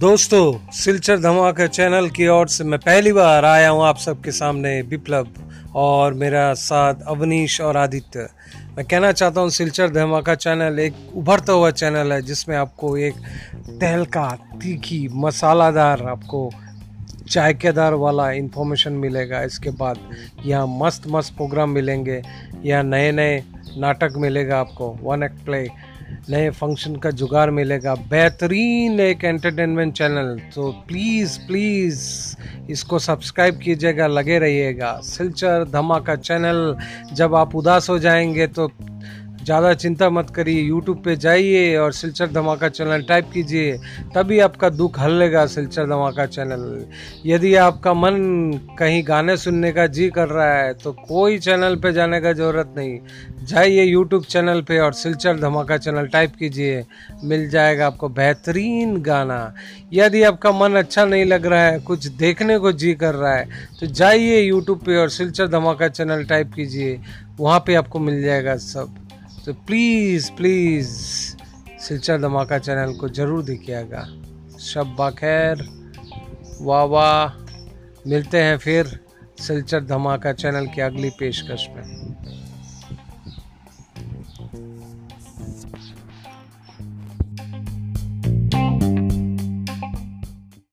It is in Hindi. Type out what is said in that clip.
दोस्तों, सिलचर धमाका चैनल की ओर से मैं पहली बार आया हूँ आप सबके सामने विप्लव और मेरा साथ अवनीश और आदित्य। मैं कहना चाहता हूँ, सिलचर धमाका चैनल एक उभरता हुआ चैनल है, जिसमें आपको एक तहलका, तीखी, मसालादार, आपको चायकेदार वाला इन्फॉर्मेशन मिलेगा। इसके बाद यहाँ मस्त मस्त प्रोग्राम मिलेंगे, यहाँ नए नए नाटक मिलेगा आपको वन एक्ट प्ले नए फ़ंक्शन का जुगाड़ मिलेगा। बेहतरीन एक एंटरटेनमेंट चैनल तो प्लीज़ प्लीज़ इसको सब्सक्राइब कीजिएगा, लगे रहिएगा। सिलचर धमाका चैनल जब आप उदास हो जाएँगे तो ज़्यादा चिंता मत करिए यूट्यूब पे जाइए और सिलचर धमाका चैनल टाइप कीजिए, तभी आपका दुख हल्लेगा सिलचर धमाका चैनल यदि आपका मन कहीं गाने सुनने का जी कर रहा है तो कोई चैनल पे जाने का ज़रूरत नहीं। जाइए यूट्यूब चैनल पे और सिलचर धमाका चैनल टाइप कीजिए, मिल जाएगा आपको बेहतरीन गाना। यदि आपका मन अच्छा नहीं लग रहा है, कुछ देखने को जी कर रहा है तो जाइए यूट्यूब पे और सिलचर धमाका चैनल टाइप कीजिए, वहाँ पे आपको मिल जाएगा सब। तो प्लीज़ प्लीज़ सिलचर धमाका चैनल को ज़रूर देखिएगा। शब बाखैर। वाह वाह। मिलते हैं फिर सिलचर धमाका चैनल की अगली पेशकश में।